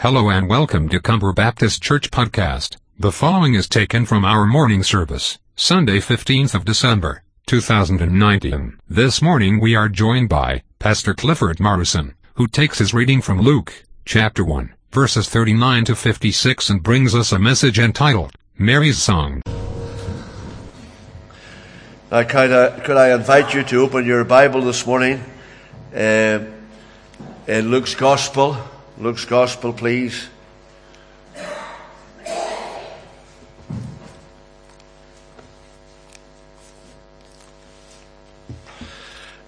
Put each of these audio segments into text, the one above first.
Hello and welcome to Cumber Baptist Church Podcast. The following is taken from our morning service, Sunday 15th of December, 2019. This morning we are joined by Pastor Clifford Morrison, who takes his reading from Luke, chapter 1, verses 39 to 56 and brings us a message entitled, Mary's Song. Now, could I, could I invite you to open your Bible this morning uh, in Luke's Gospel? Luke's Gospel, please.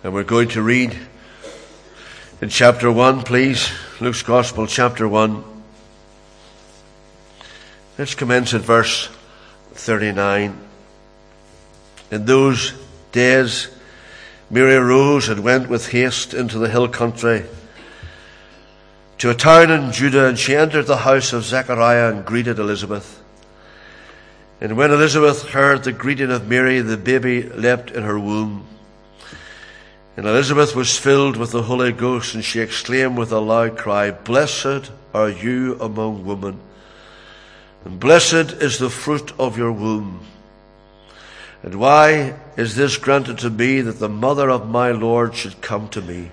And we're going to read in chapter 1, please. Luke's Gospel, chapter 1. Let's commence at verse 39. In those days, Mary arose and went with haste into the hill country to a town in Judah, and she entered the house of Zechariah and greeted Elizabeth. And when Elizabeth heard the greeting of Mary, the baby leapt in her womb. And Elizabeth was filled with the Holy Ghost, and she exclaimed with a loud cry, Blessed are you among women, and blessed is the fruit of your womb. And why is this granted to me that the mother of my Lord should come to me?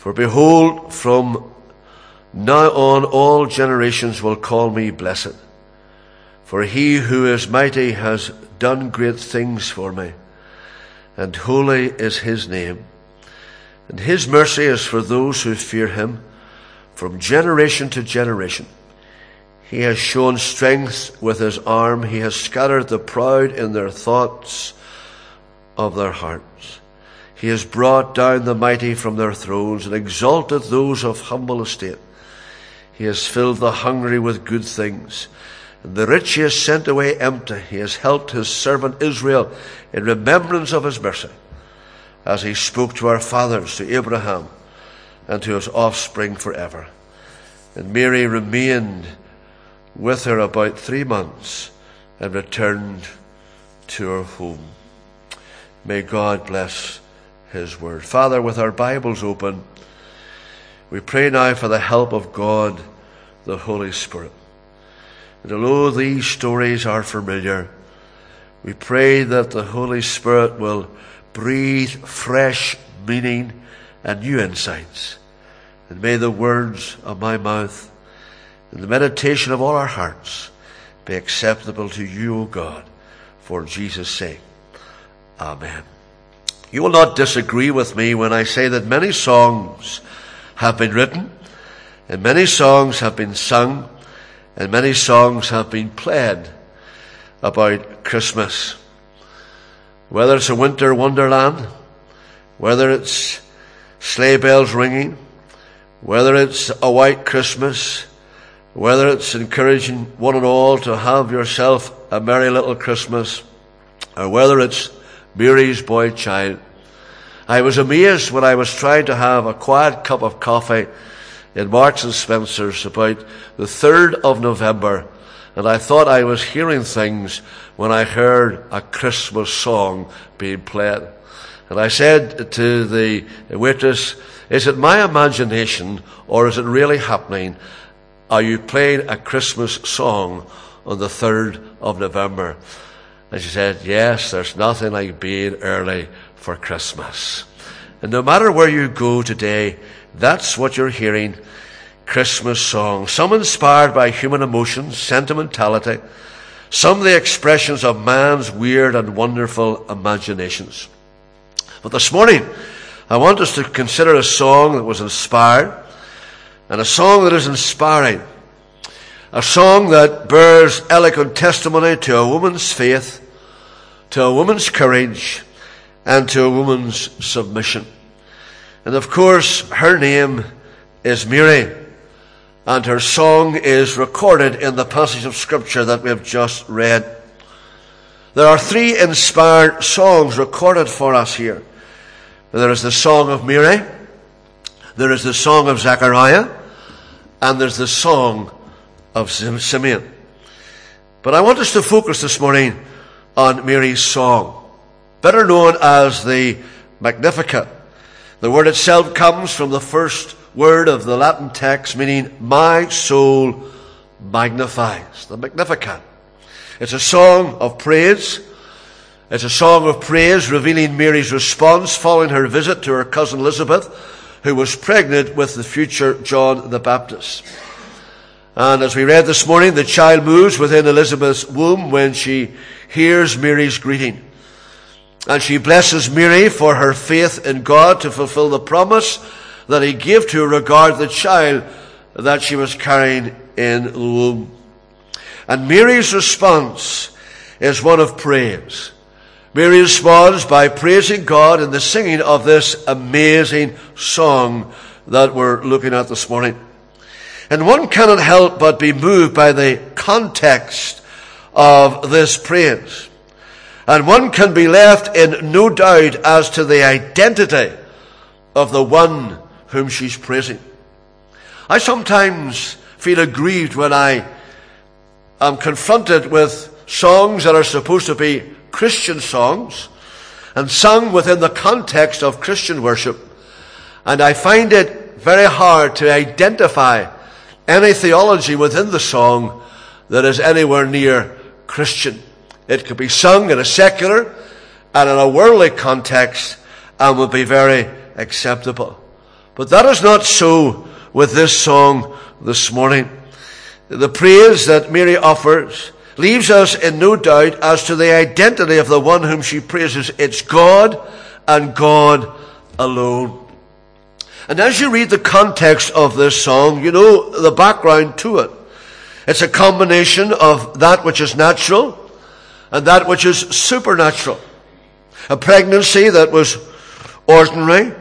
For behold, from now on all generations will call me blessed. For he who is mighty has done great things for me, and holy is his name. And his mercy is for those who fear him from generation to generation. He has shown strength with his arm. He has scattered the proud in their thoughts of their hearts. He has brought down the mighty from their thrones and exalted those of humble estate. He has filled the hungry with good things. And the rich he has sent away empty. He has helped his servant Israel in remembrance of his mercy, as he spoke to our fathers, to Abraham, and to his offspring forever. And Mary remained with her about three months and returned to her home. May God bless his Word. Father, with our Bibles open, we pray now for the help of God, the Holy Spirit. And although these stories are familiar, we pray that the Holy Spirit will breathe fresh meaning and new insights. And may the words of my mouth and the meditation of all our hearts be acceptable to you, O God, for Jesus' sake. Amen. You will not disagree with me when I say that many songs have been written, and many songs have been sung, and many songs have been played about Christmas. Whether it's a winter wonderland, whether it's sleigh bells ringing, whether it's a white Christmas, whether it's encouraging one and all to have yourself a merry little Christmas, or whether it's Mary's boy child. I was amazed when I was trying to have a quiet cup of coffee in Marks and Spencer's about the 3rd of November, and I thought I was hearing things when I heard a Christmas song being played. And I said to the waitress, is it my imagination or is it really happening? Are you playing a Christmas song on the 3rd of November? And she said, Yes, there's nothing like being early for Christmas. And no matter where you go today, that's what you're hearing Christmas songs. Some inspired by human emotions, sentimentality, some the expressions of man's weird and wonderful imaginations. But this morning, I want us to consider a song that was inspired and a song that is inspiring. A song that bears eloquent testimony to a woman's faith, to a woman's courage, and to a woman's submission. And of course, her name is Mary. and her song is recorded in the passage of Scripture that we have just read. There are three inspired songs recorded for us here. There is the song of Mary, there is the song of Zechariah, and there's the song of Simeon. But I want us to focus this morning on Mary's song, better known as the Magnificat. The word itself comes from the first word of the Latin text, meaning, My soul magnifies. The Magnificat. It's a song of praise. It's a song of praise revealing Mary's response following her visit to her cousin Elizabeth, who was pregnant with the future John the Baptist. And as we read this morning, the child moves within Elizabeth's womb when she hears Mary's greeting. And she blesses Mary for her faith in God to fulfill the promise that he gave to regard the child that she was carrying in the womb. And Mary's response is one of praise. Mary responds by praising God in the singing of this amazing song that we're looking at this morning. And one cannot help but be moved by the context of this praise. And one can be left in no doubt as to the identity of the one whom she's praising. I sometimes feel aggrieved when I am confronted with songs that are supposed to be Christian songs and sung within the context of Christian worship. And I find it very hard to identify any theology within the song that is anywhere near Christian. It could be sung in a secular and in a worldly context and would be very acceptable. But that is not so with this song this morning. The praise that Mary offers leaves us in no doubt as to the identity of the one whom she praises. It's God and God alone. And as you read the context of this song, you know the background to it. It's a combination of that which is natural and that which is supernatural. A pregnancy that was ordinary,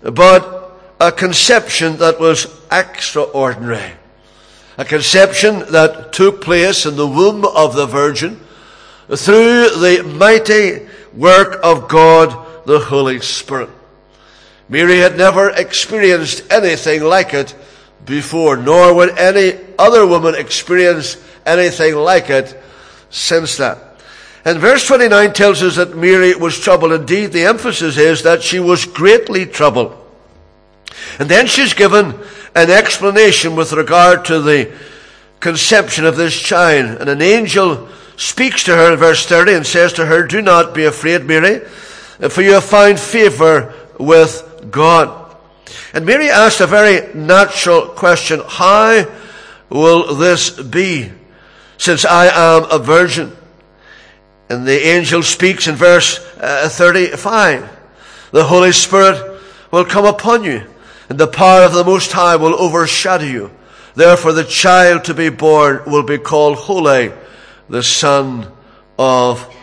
but a conception that was extraordinary. A conception that took place in the womb of the Virgin through the mighty work of God the Holy Spirit. Mary had never experienced anything like it before, nor would any other woman experience anything like it since that. And verse 29 tells us that Mary was troubled. Indeed, the emphasis is that she was greatly troubled. And then she's given an explanation with regard to the conception of this child. And an angel speaks to her in verse 30 and says to her, Do not be afraid, Mary, for you have found favor with God. And Mary asked a very natural question How will this be, since I am a virgin? And the angel speaks in verse uh, 35 The Holy Spirit will come upon you, and the power of the Most High will overshadow you. Therefore, the child to be born will be called Holy, the Son of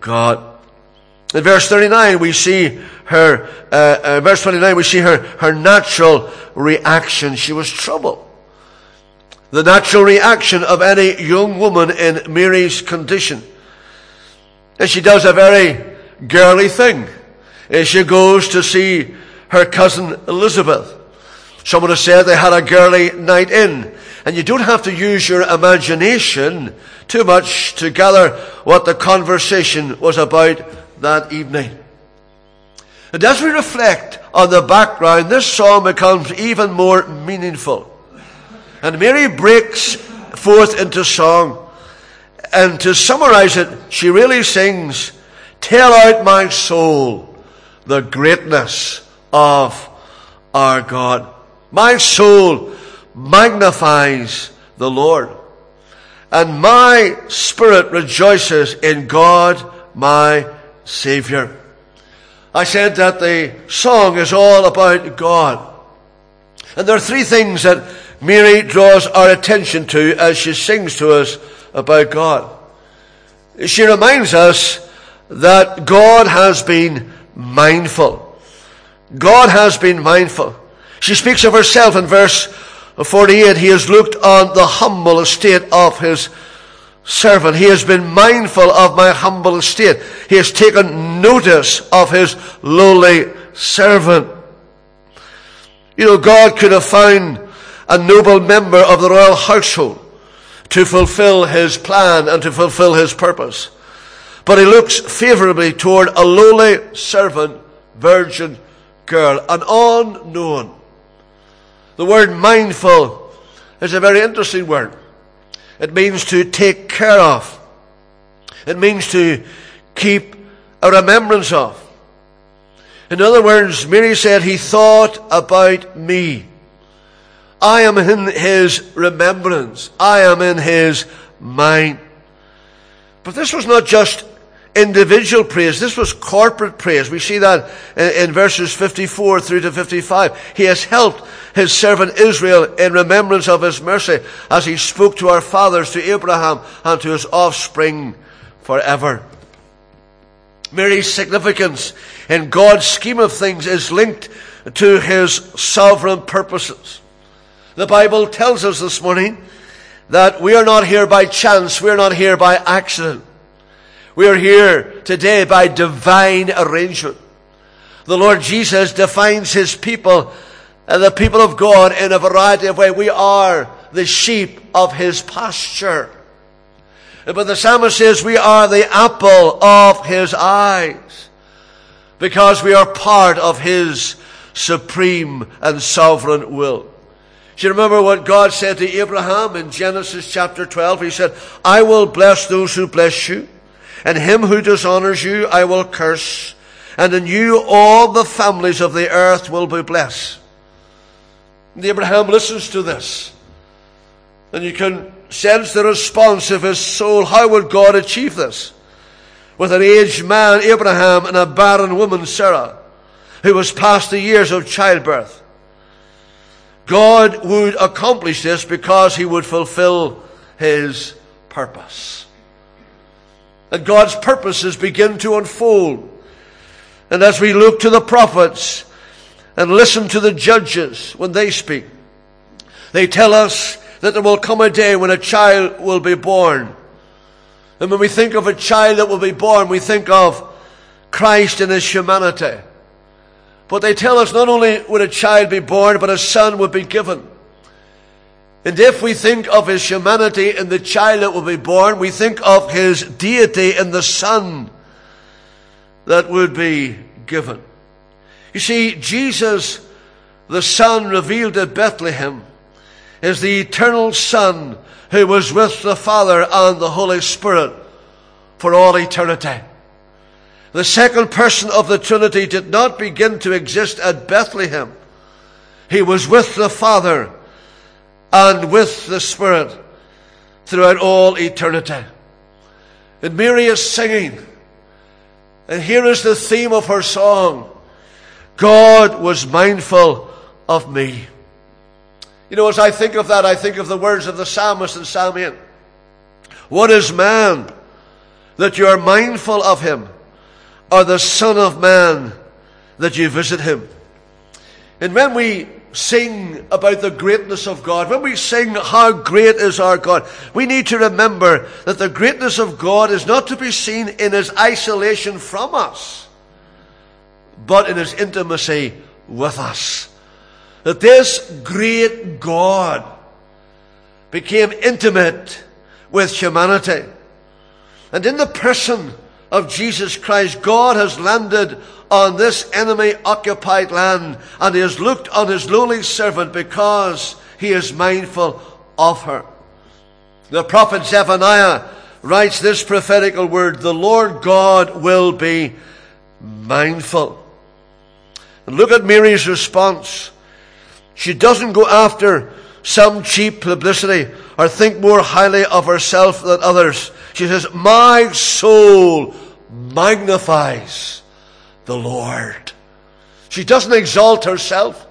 God. In verse 39, we see her, uh, uh, verse 29, we see her, her natural reaction. She was troubled. The natural reaction of any young woman in Mary's condition. And she does a very girly thing. She goes to see her cousin Elizabeth. Someone has said they had a girly night in. And you don't have to use your imagination too much to gather what the conversation was about that evening. And as we reflect on the background, this song becomes even more meaningful. And Mary breaks forth into song. And to summarize it, she really sings, Tell out my soul the greatness of our God. My soul magnifies the Lord. And my spirit rejoices in God my Savior. I said that the song is all about God. And there are three things that Mary draws our attention to as she sings to us about God. She reminds us that God has been mindful. God has been mindful. She speaks of herself in verse 48, he has looked on the humble estate of his servant. He has been mindful of my humble estate. He has taken notice of his lowly servant. You know, God could have found a noble member of the royal household to fulfill his plan and to fulfill his purpose. But he looks favorably toward a lowly servant, virgin girl, an unknown. The word mindful is a very interesting word. It means to take care of. It means to keep a remembrance of. In other words, Mary said, He thought about me. I am in His remembrance. I am in His mind. But this was not just individual praise. This was corporate praise. We see that in, in, verses 54 through to 55. He has helped his servant Israel in remembrance of his mercy as he spoke to our fathers, to Abraham, and to his offspring forever. Mary's significance in God's scheme of things is linked to his sovereign purposes. The Bible tells us this morning that we are not here by chance, we are not here by accident. We are here today by divine arrangement. The Lord Jesus defines his people, and the people of God, in a variety of ways. We are the sheep of his pasture. But the psalmist says we are the apple of his eyes because we are part of his supreme and sovereign will. Do you remember what God said to Abraham in Genesis chapter 12? He said, I will bless those who bless you, and him who dishonors you I will curse, and in you all the families of the earth will be blessed. And Abraham listens to this. And you can sense the response of his soul. How would God achieve this? With an aged man, Abraham, and a barren woman, Sarah, who was past the years of childbirth. God would accomplish this because he would fulfill his purpose. And God's purposes begin to unfold. And as we look to the prophets and listen to the judges when they speak, they tell us that there will come a day when a child will be born. And when we think of a child that will be born, we think of Christ in his humanity. But they tell us not only would a child be born, but a son would be given. And if we think of his humanity in the child that will be born, we think of his deity in the son that would be given. You see, Jesus, the Son revealed at Bethlehem, is the eternal Son who was with the Father and the Holy Spirit for all eternity. The second person of the Trinity did not begin to exist at Bethlehem. He was with the Father and with the Spirit throughout all eternity. And Mary is singing. And here is the theme of her song God was mindful of me. You know, as I think of that, I think of the words of the psalmist in Psalm 8. What is man that you are mindful of him? or the Son of Man that you visit him. And when we sing about the greatness of God, when we sing how great is our God, we need to remember that the greatness of God is not to be seen in his isolation from us, but in his intimacy with us. That this great God became intimate with humanity. And in the person of Jesus Christ, God has landed on this enemy occupied land and he has looked on his lowly servant because he is mindful of her. The prophet Zephaniah writes this prophetical word, the Lord God will be mindful. And look at Mary's response. She doesn't go after some cheap publicity or think more highly of herself than others. She says, My soul magnifies the Lord. She doesn't exalt herself,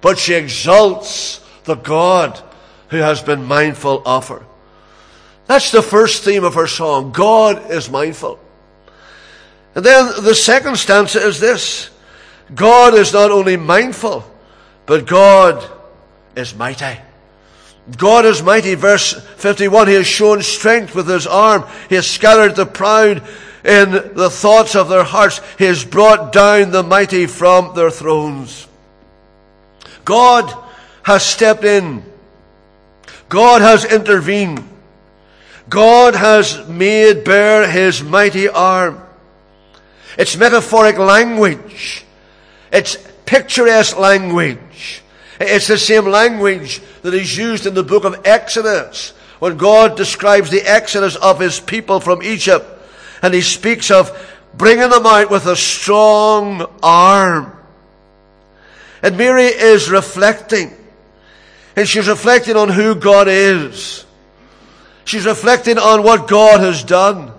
but she exalts the God who has been mindful of her. That's the first theme of her song. God is mindful. And then the second stanza is this God is not only mindful, but God is mighty. God is mighty. Verse 51, He has shown strength with His arm. He has scattered the proud in the thoughts of their hearts. He has brought down the mighty from their thrones. God has stepped in. God has intervened. God has made bare His mighty arm. It's metaphoric language. It's picturesque language. It's the same language that is used in the book of Exodus when God describes the exodus of his people from Egypt. And he speaks of bringing them out with a strong arm. And Mary is reflecting. And she's reflecting on who God is. She's reflecting on what God has done.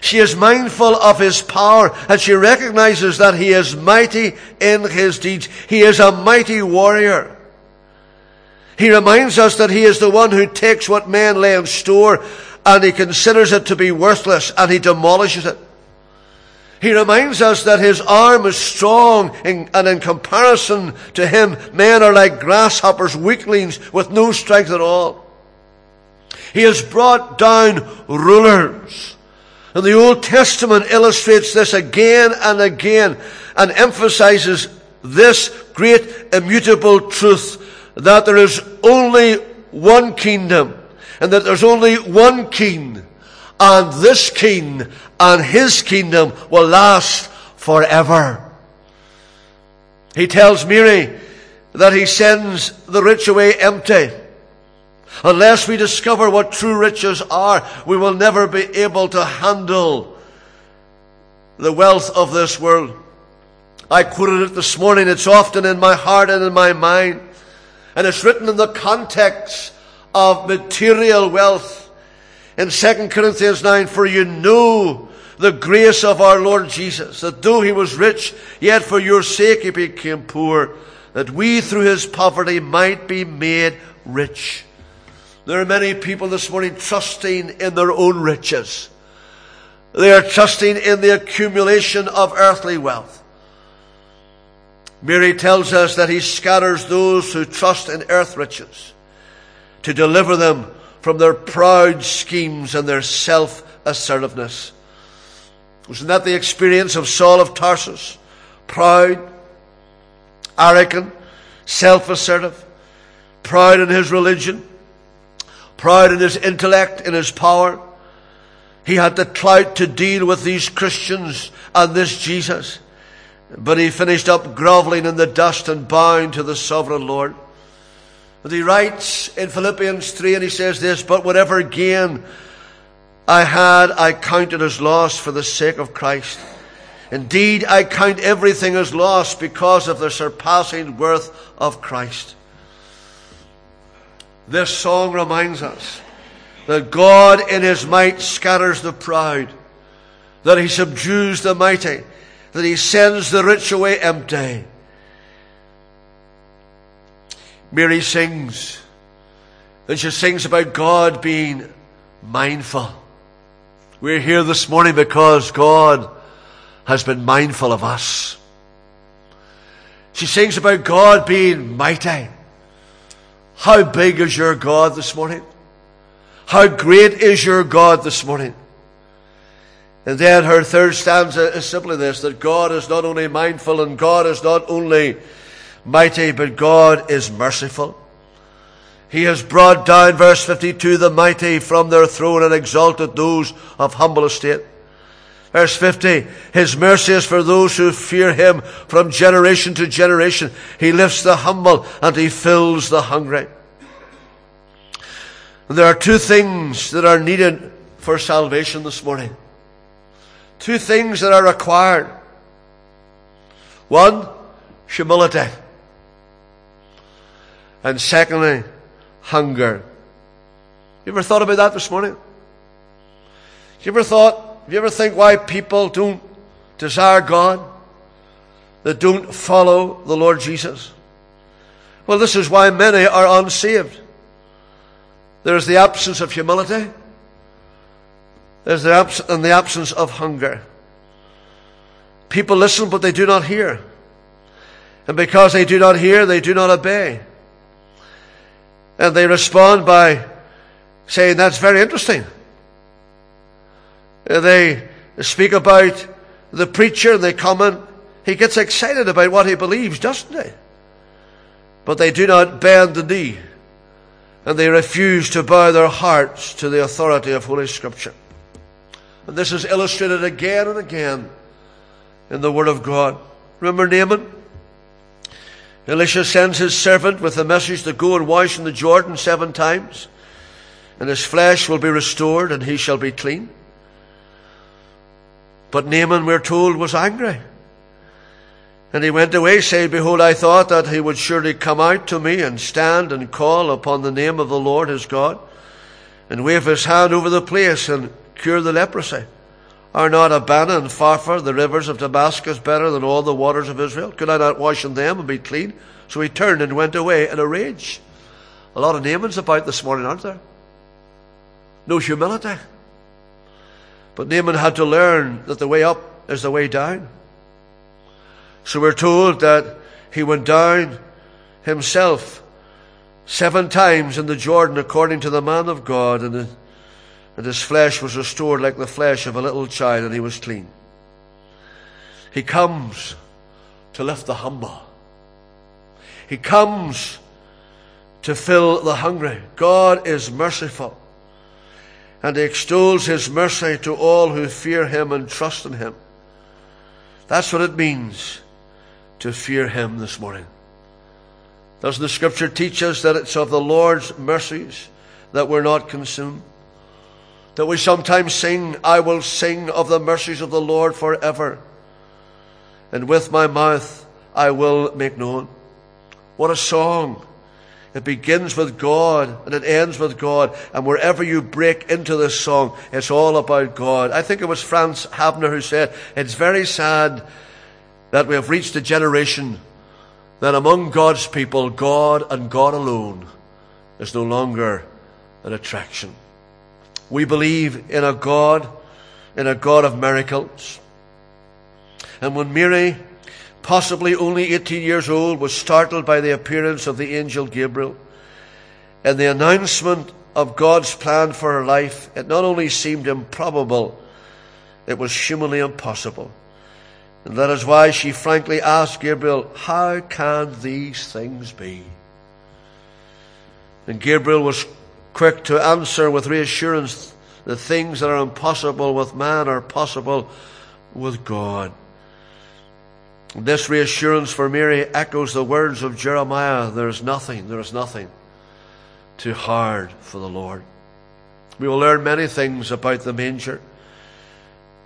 She is mindful of his power and she recognizes that he is mighty in his deeds. He is a mighty warrior. He reminds us that he is the one who takes what men lay in store and he considers it to be worthless and he demolishes it. He reminds us that his arm is strong in, and in comparison to him, men are like grasshoppers, weaklings with no strength at all. He has brought down rulers and the Old Testament illustrates this again and again and emphasizes this great immutable truth that there is only one kingdom and that there's only one king and this king and his kingdom will last forever. He tells Mary that he sends the rich away empty. Unless we discover what true riches are, we will never be able to handle the wealth of this world. I quoted it this morning. It's often in my heart and in my mind. And it's written in the context of material wealth. In 2 Corinthians 9, for you know the grace of our Lord Jesus, that though he was rich, yet for your sake he became poor, that we through his poverty might be made rich. There are many people this morning trusting in their own riches. They are trusting in the accumulation of earthly wealth. Mary tells us that he scatters those who trust in earth riches to deliver them from their proud schemes and their self assertiveness. Wasn't that the experience of Saul of Tarsus? Proud, arrogant, self assertive, proud in his religion, proud in his intellect, in his power. He had the clout to deal with these Christians and this Jesus. But he finished up groveling in the dust and bowing to the sovereign Lord. But he writes in Philippians 3 and he says this, But whatever gain I had, I counted as loss for the sake of Christ. Indeed, I count everything as loss because of the surpassing worth of Christ. This song reminds us that God in his might scatters the proud, that he subdues the mighty, that he sends the rich away empty. Mary sings, and she sings about God being mindful. We're here this morning because God has been mindful of us. She sings about God being mighty. How big is your God this morning? How great is your God this morning? And then her third stanza is simply this that God is not only mindful and God is not only mighty, but God is merciful. He has brought down, verse 52, the mighty from their throne and exalted those of humble estate. Verse 50, His mercy is for those who fear Him from generation to generation. He lifts the humble and He fills the hungry. And there are two things that are needed for salvation this morning. Two things that are required. One, humility. And secondly, hunger. You ever thought about that this morning? You ever thought have you ever think why people don't desire God? That don't follow the Lord Jesus? Well, this is why many are unsaved. There's the absence of humility. There's the abs- and the absence of hunger. People listen, but they do not hear. And because they do not hear, they do not obey. And they respond by saying, That's very interesting. Uh, they speak about the preacher, and they comment. He gets excited about what he believes, doesn't he? But they do not bend the knee, and they refuse to bow their hearts to the authority of Holy Scripture. And this is illustrated again and again in the Word of God. Remember Naaman? Elisha sends his servant with a message to go and wash in the Jordan seven times, and his flesh will be restored, and he shall be clean. But Naaman, we're told, was angry. And he went away, saying, Behold, I thought that he would surely come out to me and stand and call upon the name of the Lord his God, and wave his hand over the place and cure the leprosy. Are not Abana and Pharpar, the rivers of Damascus, better than all the waters of Israel? Could I not wash in them and be clean? So he turned and went away in a rage. A lot of Naamans about this morning, aren't there? No humility. But Naaman had to learn that the way up is the way down. So we're told that he went down himself seven times in the Jordan according to the man of God, and his flesh was restored like the flesh of a little child, and he was clean. He comes to lift the humble. He comes to fill the hungry. God is merciful, and he extols his mercy to all who fear him and trust in him. That's what it means to fear him this morning. Doesn't the scripture teach us that it's of the Lord's mercies that we're not consumed? that we sometimes sing, I will sing of the mercies of the Lord forever. And with my mouth I will make known. What a song. It begins with God and it ends with God. And wherever you break into this song, it's all about God. I think it was Vance Havner who said, it's very sad that we have reached a generation that among God's people, God and God alone is no longer an attraction. We believe in a God, in a God of miracles. And when Mary, possibly only 18 years old, was startled by the appearance of the angel Gabriel and the announcement of God's plan for her life, it not only seemed improbable, it was humanly impossible. And that is why she frankly asked Gabriel, How can these things be? And Gabriel was quick to answer with reassurance the things that are impossible with man are possible with God. This reassurance for Mary echoes the words of Jeremiah there is nothing, there is nothing too hard for the Lord. We will learn many things about the manger,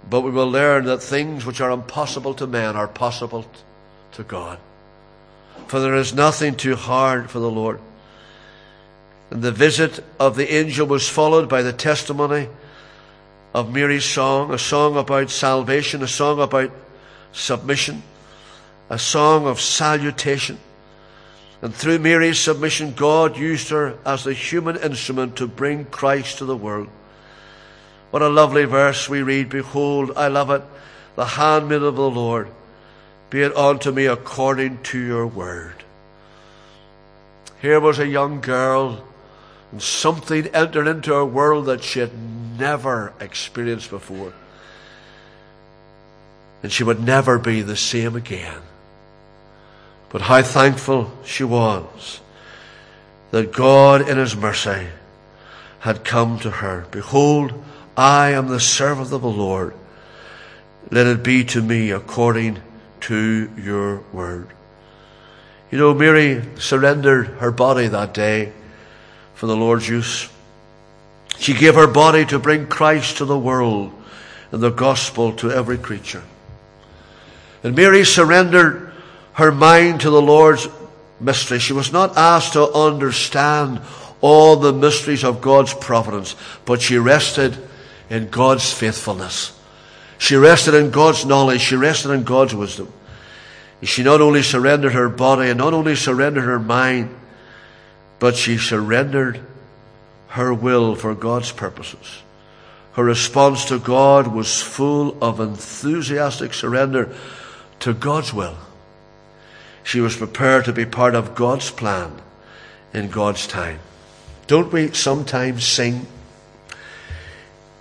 but we will learn that things which are impossible to men are possible to God. For there is nothing too hard for the Lord. And the visit of the angel was followed by the testimony of Mary's song, a song about salvation, a song about submission, a song of salutation. And through Mary's submission, God used her as the human instrument to bring Christ to the world. What a lovely verse we read. Behold, I love it, the handmaid of the Lord. Be it unto me according to your word. Here was a young girl and something entered into her world that she had never experienced before. And she would never be the same again. But how thankful she was that God in His mercy had come to her. Behold, I am the servant of the Lord. Let it be to me according to your word. You know, Mary surrendered her body that day for the Lord's use. She gave her body to bring Christ to the world and the gospel to every creature. And Mary surrendered her mind to the Lord's mystery. She was not asked to understand all the mysteries of God's providence, but she rested in God's faithfulness. She rested in God's knowledge. She rested in God's wisdom. She not only surrendered her body and not only surrendered her mind, but she surrendered her will for God's purposes. Her response to God was full of enthusiastic surrender to God's will. She was prepared to be part of God's plan in God's time. Don't we sometimes sing?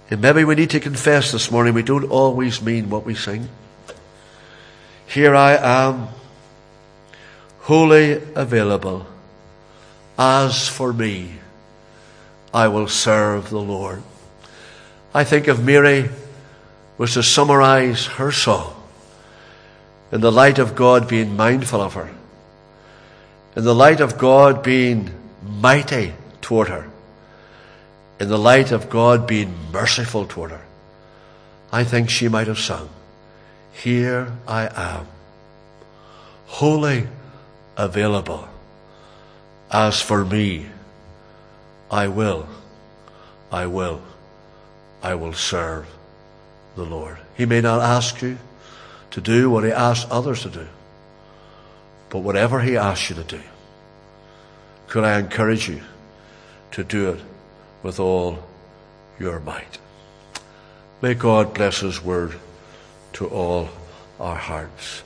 And maybe we need to confess this morning we don't always mean what we sing. Here I am, wholly available. As for me, I will serve the Lord. I think of Mary was to summarize her song in the light of God being mindful of her, in the light of God being mighty toward her, in the light of God being merciful toward her. I think she might have sung, Here I am, wholly available. As for me, I will, I will, I will serve the Lord. He may not ask you to do what He asks others to do, but whatever He asks you to do, could I encourage you to do it with all your might? May God bless His word to all our hearts.